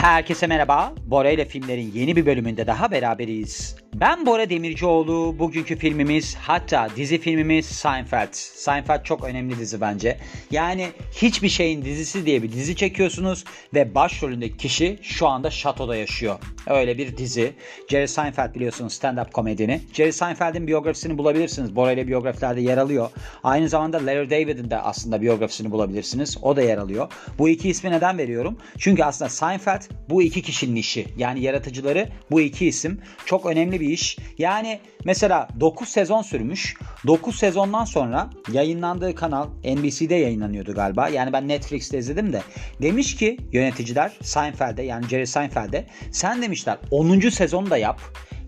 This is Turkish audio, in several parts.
Herkese merhaba. Bora ile filmlerin yeni bir bölümünde daha beraberiz. Ben Bora Demircioğlu. Bugünkü filmimiz hatta dizi filmimiz Seinfeld. Seinfeld çok önemli dizi bence. Yani hiçbir şeyin dizisi diye bir dizi çekiyorsunuz ve başrolündeki kişi şu anda şatoda yaşıyor. Öyle bir dizi. Jerry Seinfeld biliyorsunuz stand-up komedini. Jerry Seinfeld'in biyografisini bulabilirsiniz. Bora ile biyografilerde yer alıyor. Aynı zamanda Larry David'in de aslında biyografisini bulabilirsiniz. O da yer alıyor. Bu iki ismi neden veriyorum? Çünkü aslında Seinfeld bu iki kişinin işi. Yani yaratıcıları bu iki isim. Çok önemli bir iş. Yani mesela 9 sezon sürmüş. 9 sezondan sonra yayınlandığı kanal NBC'de yayınlanıyordu galiba. Yani ben Netflix'te izledim de. Demiş ki yöneticiler Seinfeld'e yani Jerry Seinfeld'e sen demişler 10. sezonu da yap.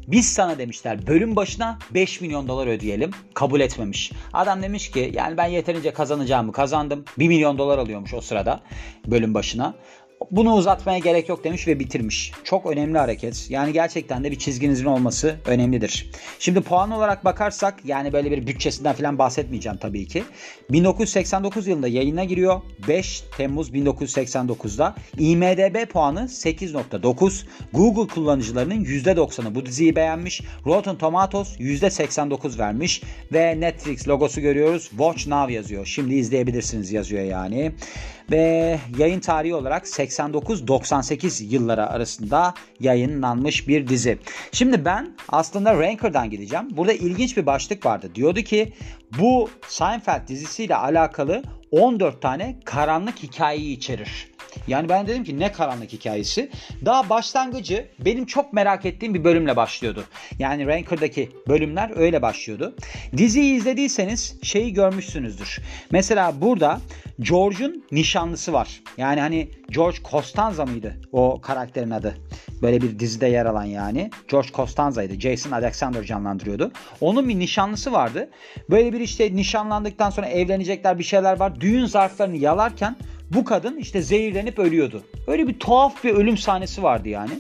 Biz sana demişler bölüm başına 5 milyon dolar ödeyelim. Kabul etmemiş. Adam demiş ki yani ben yeterince kazanacağımı kazandım. 1 milyon dolar alıyormuş o sırada bölüm başına. Bunu uzatmaya gerek yok demiş ve bitirmiş. Çok önemli hareket. Yani gerçekten de bir çizginizin olması önemlidir. Şimdi puan olarak bakarsak yani böyle bir bütçesinden falan bahsetmeyeceğim tabii ki. 1989 yılında yayına giriyor. 5 Temmuz 1989'da. IMDB puanı 8.9. Google kullanıcılarının %90'ı bu diziyi beğenmiş. Rotten Tomatoes %89 vermiş. Ve Netflix logosu görüyoruz. Watch Now yazıyor. Şimdi izleyebilirsiniz yazıyor yani ve yayın tarihi olarak 89-98 yılları arasında yayınlanmış bir dizi. Şimdi ben aslında Ranker'dan gideceğim. Burada ilginç bir başlık vardı. Diyordu ki bu Seinfeld dizisiyle alakalı 14 tane karanlık hikayeyi içerir. Yani ben dedim ki ne karanlık hikayesi. Daha başlangıcı benim çok merak ettiğim bir bölümle başlıyordu. Yani Ranker'daki bölümler öyle başlıyordu. Diziyi izlediyseniz şeyi görmüşsünüzdür. Mesela burada George'un nişanlısı var. Yani hani George Costanza mıydı o karakterin adı? Böyle bir dizide yer alan yani. George Costanza'ydı. Jason Alexander canlandırıyordu. Onun bir nişanlısı vardı. Böyle bir işte nişanlandıktan sonra evlenecekler bir şeyler var. Düğün zarflarını yalarken bu kadın işte zehirlenip ölüyordu. Öyle bir tuhaf bir ölüm sahnesi vardı yani.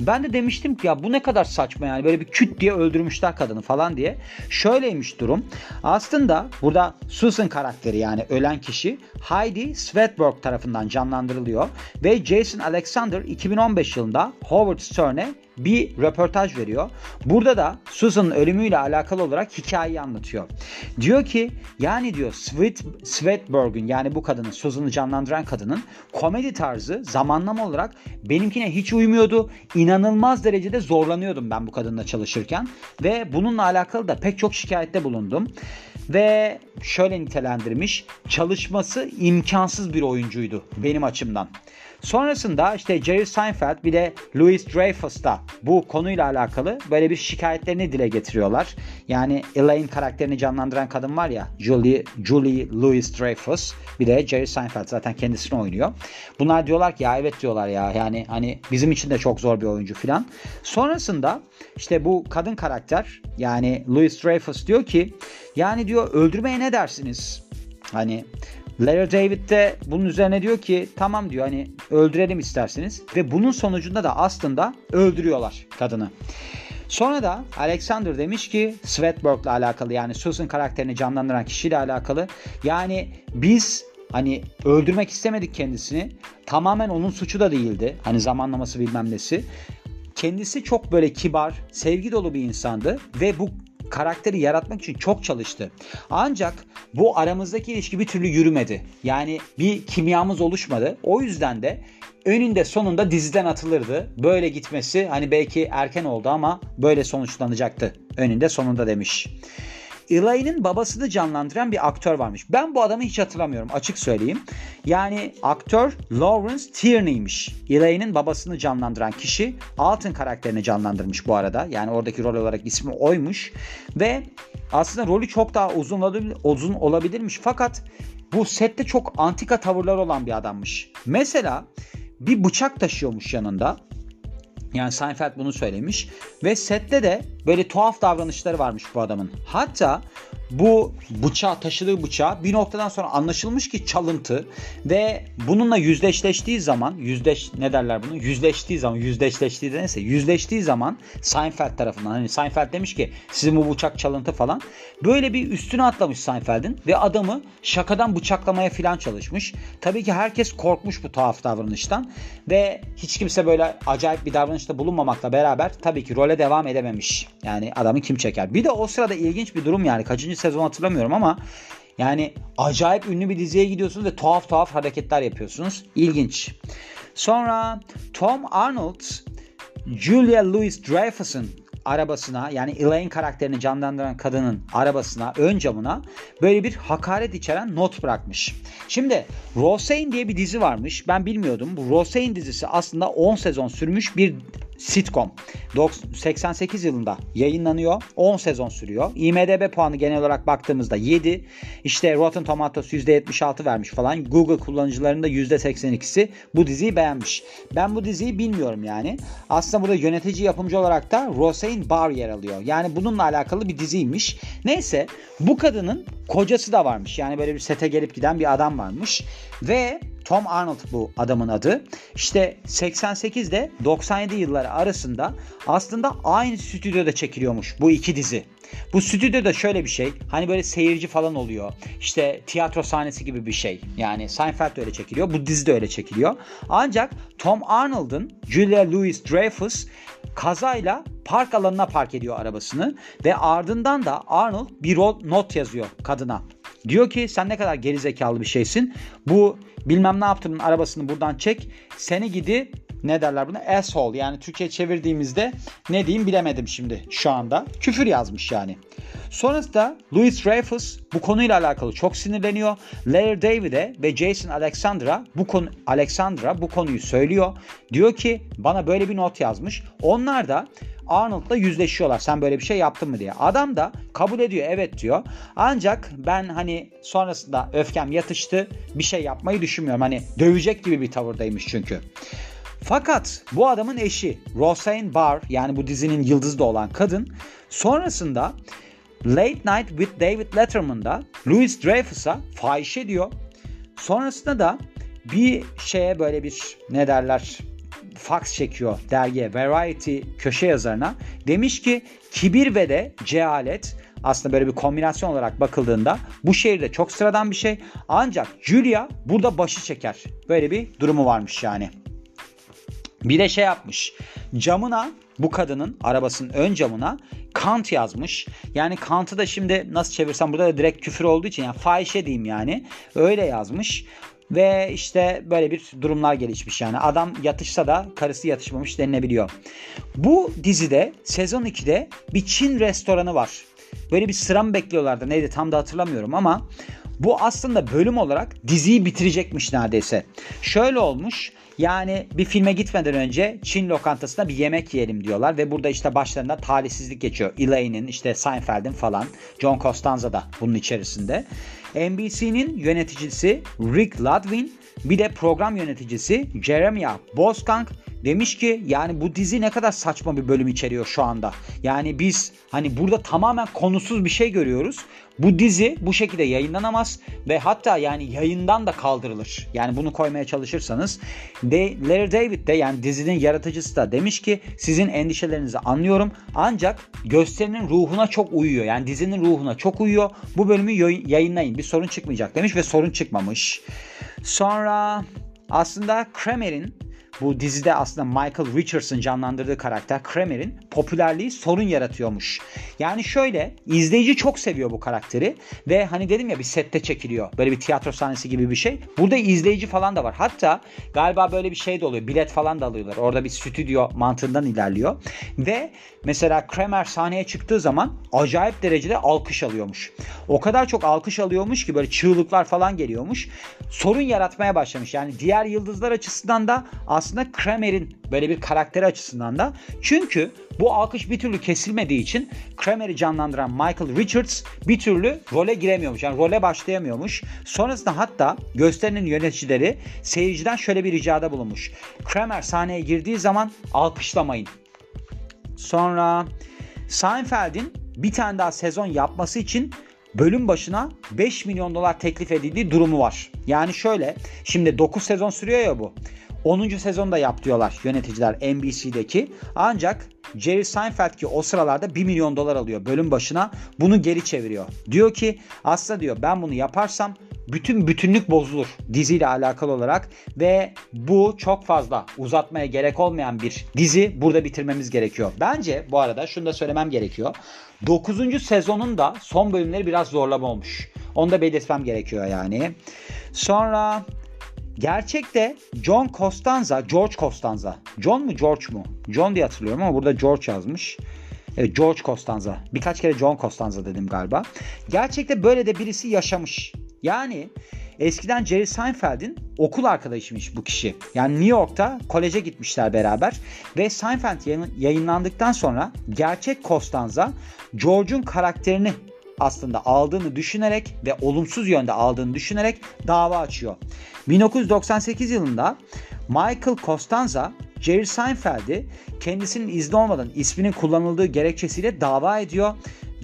Ben de demiştim ki ya bu ne kadar saçma yani böyle bir küt diye öldürmüşler kadını falan diye. Şöyleymiş durum. Aslında burada Susan karakteri yani ölen kişi Heidi Svedberg tarafından canlandırılıyor ve Jason Alexander 2015 yılında Howard Stern'e bir röportaj veriyor. Burada da Susan'ın ölümüyle alakalı olarak hikayeyi anlatıyor. Diyor ki yani diyor Sweet, Sweetberg'ün yani bu kadının Susan'ı canlandıran kadının komedi tarzı zamanlama olarak benimkine hiç uymuyordu. İnanılmaz derecede zorlanıyordum ben bu kadınla çalışırken ve bununla alakalı da pek çok şikayette bulundum ve şöyle nitelendirmiş çalışması imkansız bir oyuncuydu benim açımdan. Sonrasında işte Jerry Seinfeld bir de Louis Dreyfus da bu konuyla alakalı böyle bir şikayetlerini dile getiriyorlar. Yani Elaine karakterini canlandıran kadın var ya Julie, Julie Louis Dreyfus bir de Jerry Seinfeld zaten kendisini oynuyor. Bunlar diyorlar ki ya evet diyorlar ya yani hani bizim için de çok zor bir oyuncu filan. Sonrasında işte bu kadın karakter yani Louis Dreyfus diyor ki yani diyor öldürmeye ne dersiniz? Hani Larry David de bunun üzerine diyor ki tamam diyor hani öldürelim isterseniz ve bunun sonucunda da aslında öldürüyorlar kadını. Sonra da Alexander demiş ki Svetberg'le alakalı yani Susan karakterini canlandıran kişiyle alakalı yani biz hani öldürmek istemedik kendisini. Tamamen onun suçu da değildi. Hani zamanlaması bilmem nesi. Kendisi çok böyle kibar, sevgi dolu bir insandı ve bu karakteri yaratmak için çok çalıştı. Ancak bu aramızdaki ilişki bir türlü yürümedi. Yani bir kimyamız oluşmadı. O yüzden de önünde sonunda diziden atılırdı. Böyle gitmesi hani belki erken oldu ama böyle sonuçlanacaktı. Önünde sonunda demiş. Elaine'in babasını canlandıran bir aktör varmış. Ben bu adamı hiç hatırlamıyorum açık söyleyeyim. Yani aktör Lawrence Tierney'miş. Elaine'in babasını canlandıran kişi Altın karakterini canlandırmış bu arada. Yani oradaki rol olarak ismi oymuş. Ve aslında rolü çok daha uzun uzun olabilirmiş. Fakat bu sette çok antika tavırlar olan bir adammış. Mesela bir bıçak taşıyormuş yanında. Yani Seinfeld bunu söylemiş. Ve sette de böyle tuhaf davranışları varmış bu adamın. Hatta bu bıçağı taşıdığı bıçağı bir noktadan sonra anlaşılmış ki çalıntı ve bununla yüzleşleştiği zaman yüzleş ne derler bunu yüzleştiği zaman yüzleşleştiği neyse yüzleştiği zaman Seinfeld tarafından hani Seinfeld demiş ki sizin bu bıçak çalıntı falan böyle bir üstüne atlamış Seinfeld'in ve adamı şakadan bıçaklamaya falan çalışmış. Tabii ki herkes korkmuş bu tuhaf davranıştan ve hiç kimse böyle acayip bir davranışta bulunmamakla beraber tabii ki role devam edememiş. Yani adamı kim çeker? Bir de o sırada ilginç bir durum yani kaçıncı sezon hatırlamıyorum ama yani acayip ünlü bir diziye gidiyorsunuz ve tuhaf tuhaf hareketler yapıyorsunuz. İlginç. Sonra Tom Arnold Julia Louis Dreyfus'un arabasına yani Elaine karakterini canlandıran kadının arabasına ön camına böyle bir hakaret içeren not bırakmış. Şimdi Roseanne diye bir dizi varmış. Ben bilmiyordum. Bu Roseanne dizisi aslında 10 sezon sürmüş bir sitcom. 88 yılında yayınlanıyor. 10 sezon sürüyor. IMDB puanı genel olarak baktığımızda 7. İşte Rotten Tomatoes %76 vermiş falan. Google kullanıcılarının da %82'si bu diziyi beğenmiş. Ben bu diziyi bilmiyorum yani. Aslında burada yönetici yapımcı olarak da Roseanne Barr yer alıyor. Yani bununla alakalı bir diziymiş. Neyse bu kadının kocası da varmış. Yani böyle bir sete gelip giden bir adam varmış. Ve Tom Arnold bu adamın adı. İşte 88 ile 97 yılları arasında aslında aynı stüdyoda çekiliyormuş bu iki dizi. Bu stüdyoda şöyle bir şey. Hani böyle seyirci falan oluyor. İşte tiyatro sahnesi gibi bir şey. Yani Seinfeld de öyle çekiliyor. Bu dizi de öyle çekiliyor. Ancak Tom Arnold'ın Julia Louis Dreyfus kazayla park alanına park ediyor arabasını ve ardından da Arnold bir not yazıyor kadına. Diyor ki sen ne kadar gerizekalı bir şeysin. Bu bilmem ne yaptığının arabasını buradan çek. Seni gidi ne derler buna? Asshole yani Türkçe çevirdiğimizde ne diyeyim bilemedim şimdi şu anda. Küfür yazmış yani. Sonrasında Louis Dreyfus bu konuyla alakalı çok sinirleniyor. Larry David'e ve Jason Alexandra bu konu Alexandra bu konuyu söylüyor. Diyor ki bana böyle bir not yazmış. Onlar da Arnold'la yüzleşiyorlar. Sen böyle bir şey yaptın mı diye. Adam da kabul ediyor evet diyor. Ancak ben hani sonrasında öfkem yatıştı. Bir şey yapmayı düşünmüyorum. Hani dövecek gibi bir tavırdaymış çünkü. Fakat bu adamın eşi Roseanne Barr yani bu dizinin yıldızı da olan kadın sonrasında Late Night with David Letterman'da Louis Dreyfus'a fahişe diyor. Sonrasında da bir şeye böyle bir ne derler fax çekiyor dergiye Variety köşe yazarına. Demiş ki kibir ve de cehalet aslında böyle bir kombinasyon olarak bakıldığında bu şehirde çok sıradan bir şey. Ancak Julia burada başı çeker. Böyle bir durumu varmış yani. Bir de şey yapmış. Camına bu kadının arabasının ön camına Kant yazmış. Yani Kant'ı da şimdi nasıl çevirsem burada da direkt küfür olduğu için yani fahişe diyeyim yani. Öyle yazmış. Ve işte böyle bir durumlar gelişmiş yani. Adam yatışsa da karısı yatışmamış denilebiliyor. Bu dizide sezon 2'de bir Çin restoranı var. Böyle bir sıra mı bekliyorlardı neydi tam da hatırlamıyorum ama bu aslında bölüm olarak diziyi bitirecekmiş neredeyse. Şöyle olmuş. Yani bir filme gitmeden önce Çin lokantasında bir yemek yiyelim diyorlar ve burada işte başlarında talihsizlik geçiyor. Elaine'in işte Seinfeld'in falan John Costanza da bunun içerisinde. NBC'nin yöneticisi Rick Ludwin bir de program yöneticisi Jeremiah Boskang demiş ki yani bu dizi ne kadar saçma bir bölüm içeriyor şu anda. Yani biz hani burada tamamen konusuz bir şey görüyoruz. Bu dizi bu şekilde yayınlanamaz ve hatta yani yayından da kaldırılır. Yani bunu koymaya çalışırsanız de Larry David de yani dizinin yaratıcısı da demiş ki sizin endişelerinizi anlıyorum ancak gösterinin ruhuna çok uyuyor. Yani dizinin ruhuna çok uyuyor. Bu bölümü yayınlayın bir sorun çıkmayacak demiş ve sorun çıkmamış. Sonra aslında Kramer'in bu dizide aslında Michael Richardson canlandırdığı karakter Kramer'in popülerliği sorun yaratıyormuş. Yani şöyle izleyici çok seviyor bu karakteri ve hani dedim ya bir sette çekiliyor. Böyle bir tiyatro sahnesi gibi bir şey. Burada izleyici falan da var. Hatta galiba böyle bir şey de oluyor. Bilet falan da alıyorlar. Orada bir stüdyo mantığından ilerliyor. Ve mesela Kramer sahneye çıktığı zaman acayip derecede alkış alıyormuş. O kadar çok alkış alıyormuş ki böyle çığlıklar falan geliyormuş. Sorun yaratmaya başlamış. Yani diğer yıldızlar açısından da aslında Kramer'in böyle bir karakteri açısından da. Çünkü bu alkış bir türlü kesilmediği için Kramer'i canlandıran Michael Richards bir türlü role giremiyormuş. Yani role başlayamıyormuş. Sonrasında hatta gösterinin yöneticileri seyirciden şöyle bir ricada bulunmuş. Kramer sahneye girdiği zaman alkışlamayın. Sonra Seinfeld'in bir tane daha sezon yapması için bölüm başına 5 milyon dolar teklif edildiği durumu var. Yani şöyle şimdi 9 sezon sürüyor ya bu. 10. sezonda yap diyorlar yöneticiler NBC'deki. Ancak Jerry Seinfeld ki o sıralarda 1 milyon dolar alıyor bölüm başına. Bunu geri çeviriyor. Diyor ki aslında diyor ben bunu yaparsam bütün bütünlük bozulur diziyle alakalı olarak ve bu çok fazla uzatmaya gerek olmayan bir dizi burada bitirmemiz gerekiyor. Bence bu arada şunu da söylemem gerekiyor. 9. sezonun da son bölümleri biraz zorlama olmuş. Onu da belirtmem gerekiyor yani. Sonra Gerçekte John Costanza, George Costanza. John mu George mu? John diye hatırlıyorum ama burada George yazmış. Evet, George Costanza. Birkaç kere John Costanza dedim galiba. Gerçekte böyle de birisi yaşamış. Yani eskiden Jerry Seinfeld'in okul arkadaşıymış bu kişi. Yani New York'ta koleje gitmişler beraber ve Seinfeld yayınlandıktan sonra gerçek Costanza George'un karakterini aslında aldığını düşünerek ve olumsuz yönde aldığını düşünerek dava açıyor. 1998 yılında Michael Costanza Jerry Seinfeld'i kendisinin izni olmadan isminin kullanıldığı gerekçesiyle dava ediyor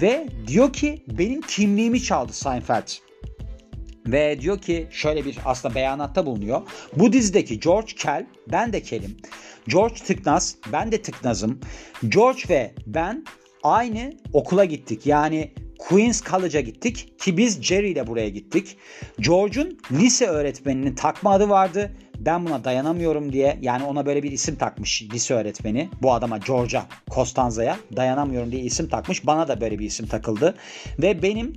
ve diyor ki benim kimliğimi çaldı Seinfeld. Ve diyor ki şöyle bir aslında beyanatta bulunuyor. Bu dizideki George Kel, ben de Kel'im. George tıknaz, ben de tıknazım. George ve ben aynı okula gittik. Yani Queens College'a gittik ki biz Jerry ile buraya gittik. George'un lise öğretmeninin takma adı vardı. Ben buna dayanamıyorum diye yani ona böyle bir isim takmış lise öğretmeni. Bu adama George'a Costanza'ya dayanamıyorum diye isim takmış. Bana da böyle bir isim takıldı. Ve benim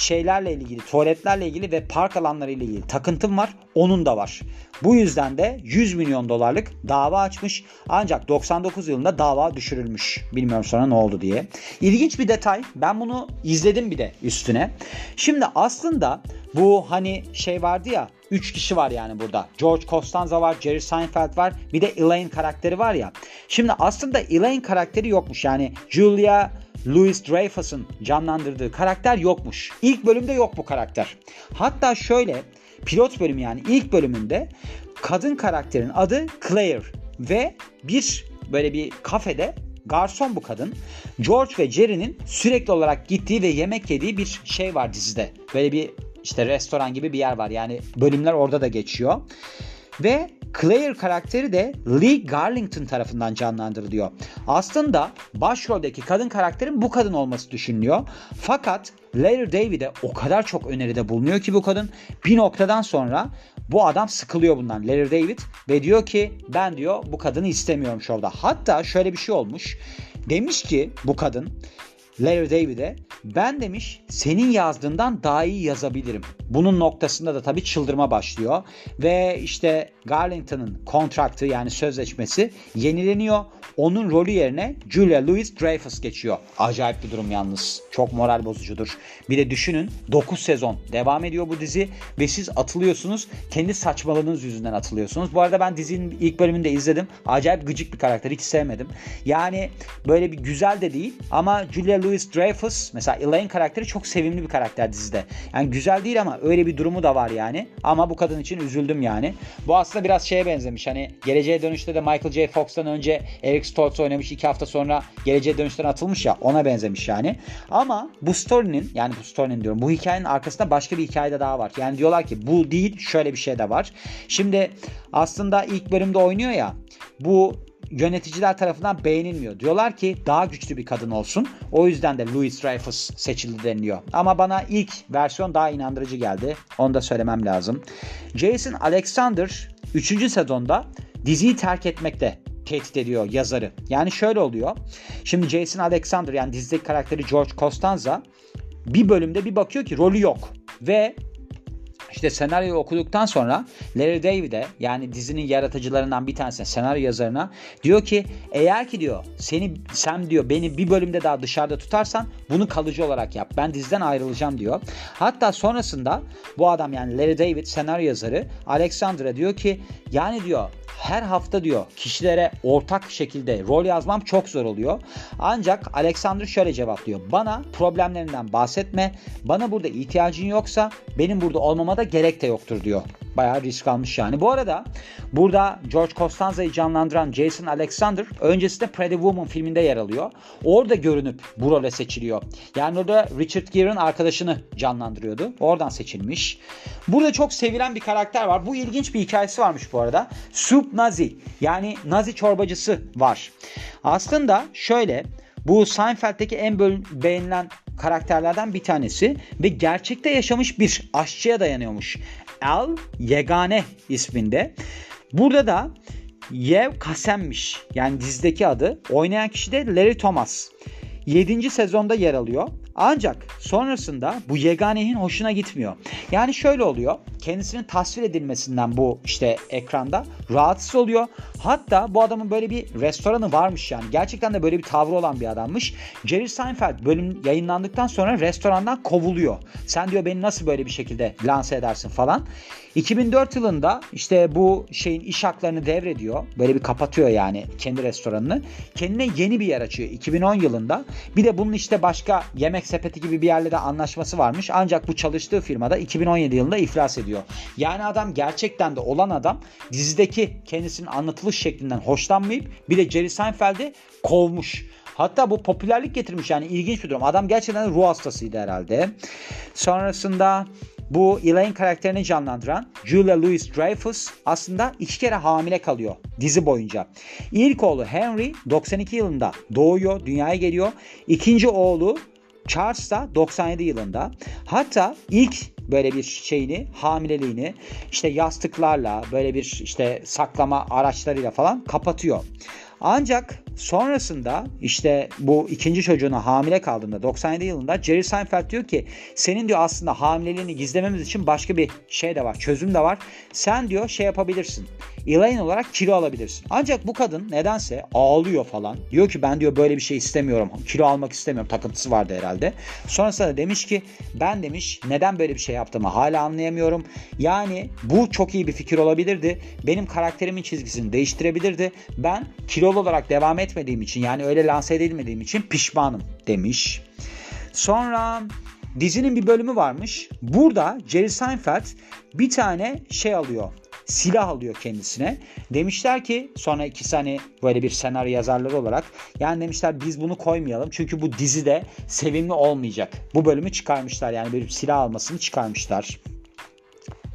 şeylerle ilgili, tuvaletlerle ilgili ve park alanları ile ilgili takıntım var. Onun da var. Bu yüzden de 100 milyon dolarlık dava açmış. Ancak 99 yılında dava düşürülmüş. Bilmiyorum sonra ne oldu diye. İlginç bir detay. Ben bunu izledim bir de üstüne. Şimdi aslında bu hani şey vardı ya 3 kişi var yani burada. George Costanza var, Jerry Seinfeld var. Bir de Elaine karakteri var ya. Şimdi aslında Elaine karakteri yokmuş. Yani Julia Louis Dreyfus'un canlandırdığı karakter yokmuş. İlk bölümde yok bu karakter. Hatta şöyle pilot bölüm yani ilk bölümünde kadın karakterin adı Claire ve bir böyle bir kafede garson bu kadın. George ve Jerry'nin sürekli olarak gittiği ve yemek yediği bir şey var dizide. Böyle bir işte restoran gibi bir yer var. Yani bölümler orada da geçiyor. Ve Claire karakteri de Lee Garlington tarafından canlandırılıyor. Aslında başroldeki kadın karakterin bu kadın olması düşünülüyor. Fakat Larry David'e o kadar çok öneride bulunuyor ki bu kadın bir noktadan sonra bu adam sıkılıyor bundan Larry David ve diyor ki ben diyor bu kadını istemiyorum şovda. Hatta şöyle bir şey olmuş. Demiş ki bu kadın Larry David'e ben demiş senin yazdığından daha iyi yazabilirim. Bunun noktasında da tabii çıldırma başlıyor ve işte Garlington'ın kontraktı yani sözleşmesi yenileniyor. Onun rolü yerine Julia Louis-Dreyfus geçiyor. Acayip bir durum yalnız. Çok moral bozucudur. Bir de düşünün 9 sezon devam ediyor bu dizi ve siz atılıyorsunuz. Kendi saçmalığınız yüzünden atılıyorsunuz. Bu arada ben dizinin ilk bölümünü de izledim. Acayip gıcık bir karakter. Hiç sevmedim. Yani böyle bir güzel de değil ama Julia Louis Dreyfus mesela Elaine karakteri çok sevimli bir karakter dizide. Yani güzel değil ama öyle bir durumu da var yani. Ama bu kadın için üzüldüm yani. Bu aslında biraz şeye benzemiş. Hani Geleceğe Dönüş'te de Michael J. Fox'tan önce Eric Stoltz oynamış. iki hafta sonra Geleceğe Dönüş'ten atılmış ya. Ona benzemiş yani. Ama bu story'nin yani bu story'nin diyorum. Bu hikayenin arkasında başka bir hikaye de daha var. Yani diyorlar ki bu değil şöyle bir şey de var. Şimdi aslında ilk bölümde oynuyor ya. Bu yöneticiler tarafından beğenilmiyor. Diyorlar ki daha güçlü bir kadın olsun. O yüzden de Louis Dreyfus seçildi deniliyor. Ama bana ilk versiyon daha inandırıcı geldi. Onu da söylemem lazım. Jason Alexander 3. sezonda diziyi terk etmekte tehdit ediyor yazarı. Yani şöyle oluyor. Şimdi Jason Alexander yani dizideki karakteri George Costanza bir bölümde bir bakıyor ki rolü yok. Ve işte senaryoyu okuduktan sonra Larry David'e yani dizinin yaratıcılarından bir tanesine senaryo yazarına diyor ki eğer ki diyor seni sen diyor beni bir bölümde daha dışarıda tutarsan bunu kalıcı olarak yap. Ben diziden ayrılacağım diyor. Hatta sonrasında bu adam yani Larry David senaryo yazarı Alexandra diyor ki yani diyor her hafta diyor kişilere ortak şekilde rol yazmam çok zor oluyor. Ancak Alexander şöyle cevaplıyor. Bana problemlerinden bahsetme. Bana burada ihtiyacın yoksa benim burada olmama da gerek de yoktur diyor. bayağı risk almış yani. Bu arada burada George Costanza'yı canlandıran Jason Alexander öncesinde Pretty Woman filminde yer alıyor. Orada görünüp bu role seçiliyor. Yani orada Richard Gere'ın arkadaşını canlandırıyordu. Oradan seçilmiş. Burada çok sevilen bir karakter var. Bu ilginç bir hikayesi varmış bu arada. Soup Nazi yani Nazi çorbacısı var. Aslında şöyle bu Seinfeld'deki en beğenilen karakterlerden bir tanesi ve gerçekte yaşamış bir aşçıya dayanıyormuş. Al Yegane isminde. Burada da Yev Kasem'miş. Yani dizideki adı. Oynayan kişi de Larry Thomas. 7. sezonda yer alıyor. Ancak sonrasında bu yeganenin hoşuna gitmiyor. Yani şöyle oluyor. Kendisinin tasvir edilmesinden bu işte ekranda rahatsız oluyor. Hatta bu adamın böyle bir restoranı varmış yani. Gerçekten de böyle bir tavrı olan bir adammış. Jerry Seinfeld bölüm yayınlandıktan sonra restorandan kovuluyor. Sen diyor beni nasıl böyle bir şekilde lanse edersin falan. 2004 yılında işte bu şeyin iş haklarını devrediyor. Böyle bir kapatıyor yani kendi restoranını. Kendine yeni bir yer açıyor 2010 yılında. Bir de bunun işte başka yemek sepeti gibi bir yerle de anlaşması varmış. Ancak bu çalıştığı firmada 2017 yılında iflas ediyor. Yani adam gerçekten de olan adam dizideki kendisinin anlatılış şeklinden hoşlanmayıp bir de Jerry Seinfeld'i kovmuş. Hatta bu popülerlik getirmiş yani ilginç bir durum. Adam gerçekten ruh hastasıydı herhalde. Sonrasında bu Elaine karakterini canlandıran Julia Louis-Dreyfus aslında iki kere hamile kalıyor dizi boyunca. İlk oğlu Henry 92 yılında doğuyor, dünyaya geliyor. İkinci oğlu Charles da 97 yılında. Hatta ilk böyle bir şeyini, hamileliğini işte yastıklarla, böyle bir işte saklama araçlarıyla falan kapatıyor. Ancak sonrasında işte bu ikinci çocuğuna hamile kaldığında 97 yılında Jerry Seinfeld diyor ki senin diyor aslında hamileliğini gizlememiz için başka bir şey de var, çözüm de var. Sen diyor şey yapabilirsin. Elaine olarak kilo alabilirsin. Ancak bu kadın nedense ağlıyor falan. Diyor ki ben diyor böyle bir şey istemiyorum. Kilo almak istemiyorum. Takıntısı vardı herhalde. Sonrasında demiş ki ben demiş neden böyle bir şey yaptığımı hala anlayamıyorum. Yani bu çok iyi bir fikir olabilirdi. Benim karakterimin çizgisini değiştirebilirdi. Ben kilolu olarak devam etmediğim için yani öyle lanse edilmediğim için pişmanım demiş. Sonra dizinin bir bölümü varmış. Burada Jerry Seinfeld bir tane şey alıyor silah alıyor kendisine. Demişler ki sonra ikisi hani böyle bir senaryo yazarları olarak yani demişler biz bunu koymayalım çünkü bu dizide sevimli olmayacak. Bu bölümü çıkarmışlar yani bir silah almasını çıkarmışlar.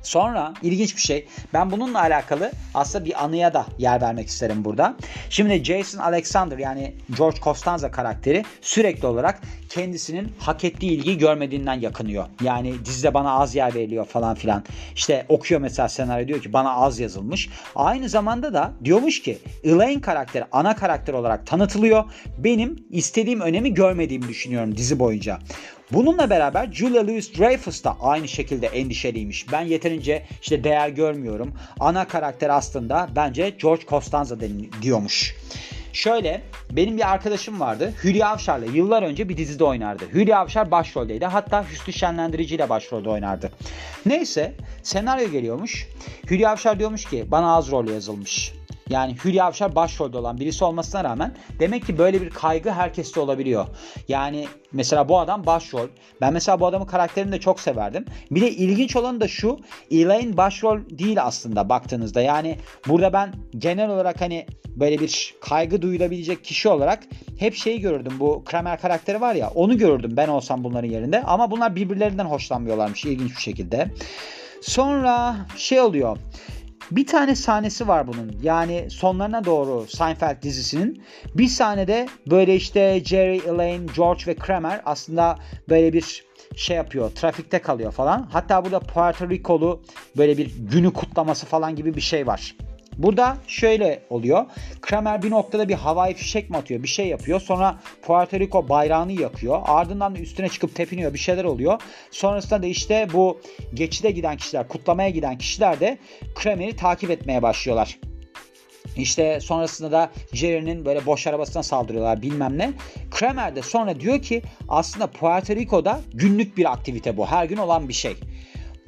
Sonra ilginç bir şey. Ben bununla alakalı aslında bir anıya da yer vermek isterim burada. Şimdi Jason Alexander yani George Costanza karakteri sürekli olarak kendisinin hak ettiği ilgiyi görmediğinden yakınıyor. Yani dizide bana az yer veriliyor falan filan. İşte okuyor mesela senaryo diyor ki bana az yazılmış. Aynı zamanda da diyormuş ki Elaine karakteri ana karakter olarak tanıtılıyor. Benim istediğim önemi görmediğimi düşünüyorum dizi boyunca. Bununla beraber Julia Louis-Dreyfus da aynı şekilde endişeliymiş. Ben yeterince işte değer görmüyorum. Ana karakter aslında bence George Costanza diyormuş. Şöyle benim bir arkadaşım vardı. Hülya Avşar'la yıllar önce bir dizide oynardı. Hülya Avşar başroldeydi. Hatta Hüsnü Şenlendirici ile başrolde oynardı. Neyse senaryo geliyormuş. Hülya Avşar diyormuş ki bana az rol yazılmış. Yani Hülya Avşar başrolde olan birisi olmasına rağmen demek ki böyle bir kaygı herkeste olabiliyor. Yani mesela bu adam başrol. Ben mesela bu adamın karakterini de çok severdim. Bir de ilginç olan da şu. Elaine başrol değil aslında baktığınızda. Yani burada ben genel olarak hani böyle bir kaygı duyulabilecek kişi olarak hep şeyi görürdüm. Bu Kramer karakteri var ya onu görürdüm ben olsam bunların yerinde. Ama bunlar birbirlerinden hoşlanmıyorlarmış ilginç bir şekilde. Sonra şey oluyor. Bir tane sahnesi var bunun. Yani sonlarına doğru Seinfeld dizisinin. Bir sahnede böyle işte Jerry, Elaine, George ve Kramer aslında böyle bir şey yapıyor. Trafikte kalıyor falan. Hatta burada Puerto Rico'lu böyle bir günü kutlaması falan gibi bir şey var. Burada şöyle oluyor. Kramer bir noktada bir havai fişek mi atıyor? Bir şey yapıyor. Sonra Puerto Rico bayrağını yakıyor. Ardından da üstüne çıkıp tepiniyor. Bir şeyler oluyor. Sonrasında da işte bu geçide giden kişiler, kutlamaya giden kişiler de Kramer'i takip etmeye başlıyorlar. İşte sonrasında da Jerry'nin böyle boş arabasına saldırıyorlar bilmem ne. Kramer de sonra diyor ki aslında Puerto Rico'da günlük bir aktivite bu. Her gün olan bir şey.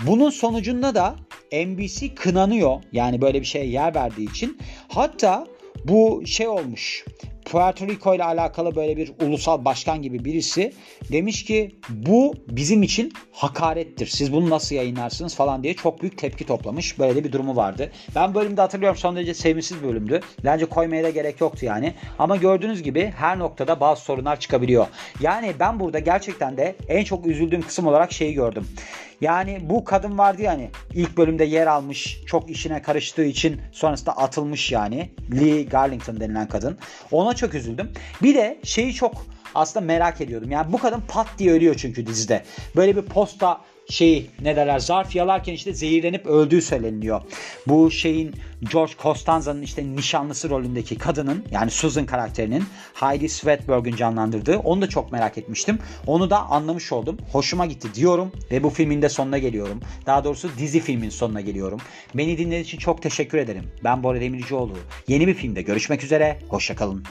Bunun sonucunda da NBC kınanıyor. Yani böyle bir şeye yer verdiği için. Hatta bu şey olmuş. Puerto Rico ile alakalı böyle bir ulusal başkan gibi birisi demiş ki bu bizim için hakarettir. Siz bunu nasıl yayınlarsınız falan diye çok büyük tepki toplamış. Böyle bir durumu vardı. Ben bölümde hatırlıyorum son derece sevimsiz bölümdü. Bence koymaya da gerek yoktu yani. Ama gördüğünüz gibi her noktada bazı sorunlar çıkabiliyor. Yani ben burada gerçekten de en çok üzüldüğüm kısım olarak şeyi gördüm. Yani bu kadın vardı ya hani ilk bölümde yer almış çok işine karıştığı için sonrasında atılmış yani Lee Garlington denilen kadın. Ona çok üzüldüm. Bir de şeyi çok aslında merak ediyordum. Yani bu kadın pat diye ölüyor çünkü dizide. Böyle bir posta şey ne derler zarf yalarken işte zehirlenip öldüğü söyleniyor. Bu şeyin George Costanza'nın işte nişanlısı rolündeki kadının yani Susan karakterinin Heidi Svedberg'ün canlandırdığı onu da çok merak etmiştim. Onu da anlamış oldum. Hoşuma gitti diyorum ve bu filmin de sonuna geliyorum. Daha doğrusu dizi filmin sonuna geliyorum. Beni dinlediğiniz için çok teşekkür ederim. Ben Bora Demircioğlu. Yeni bir filmde görüşmek üzere. Hoşçakalın.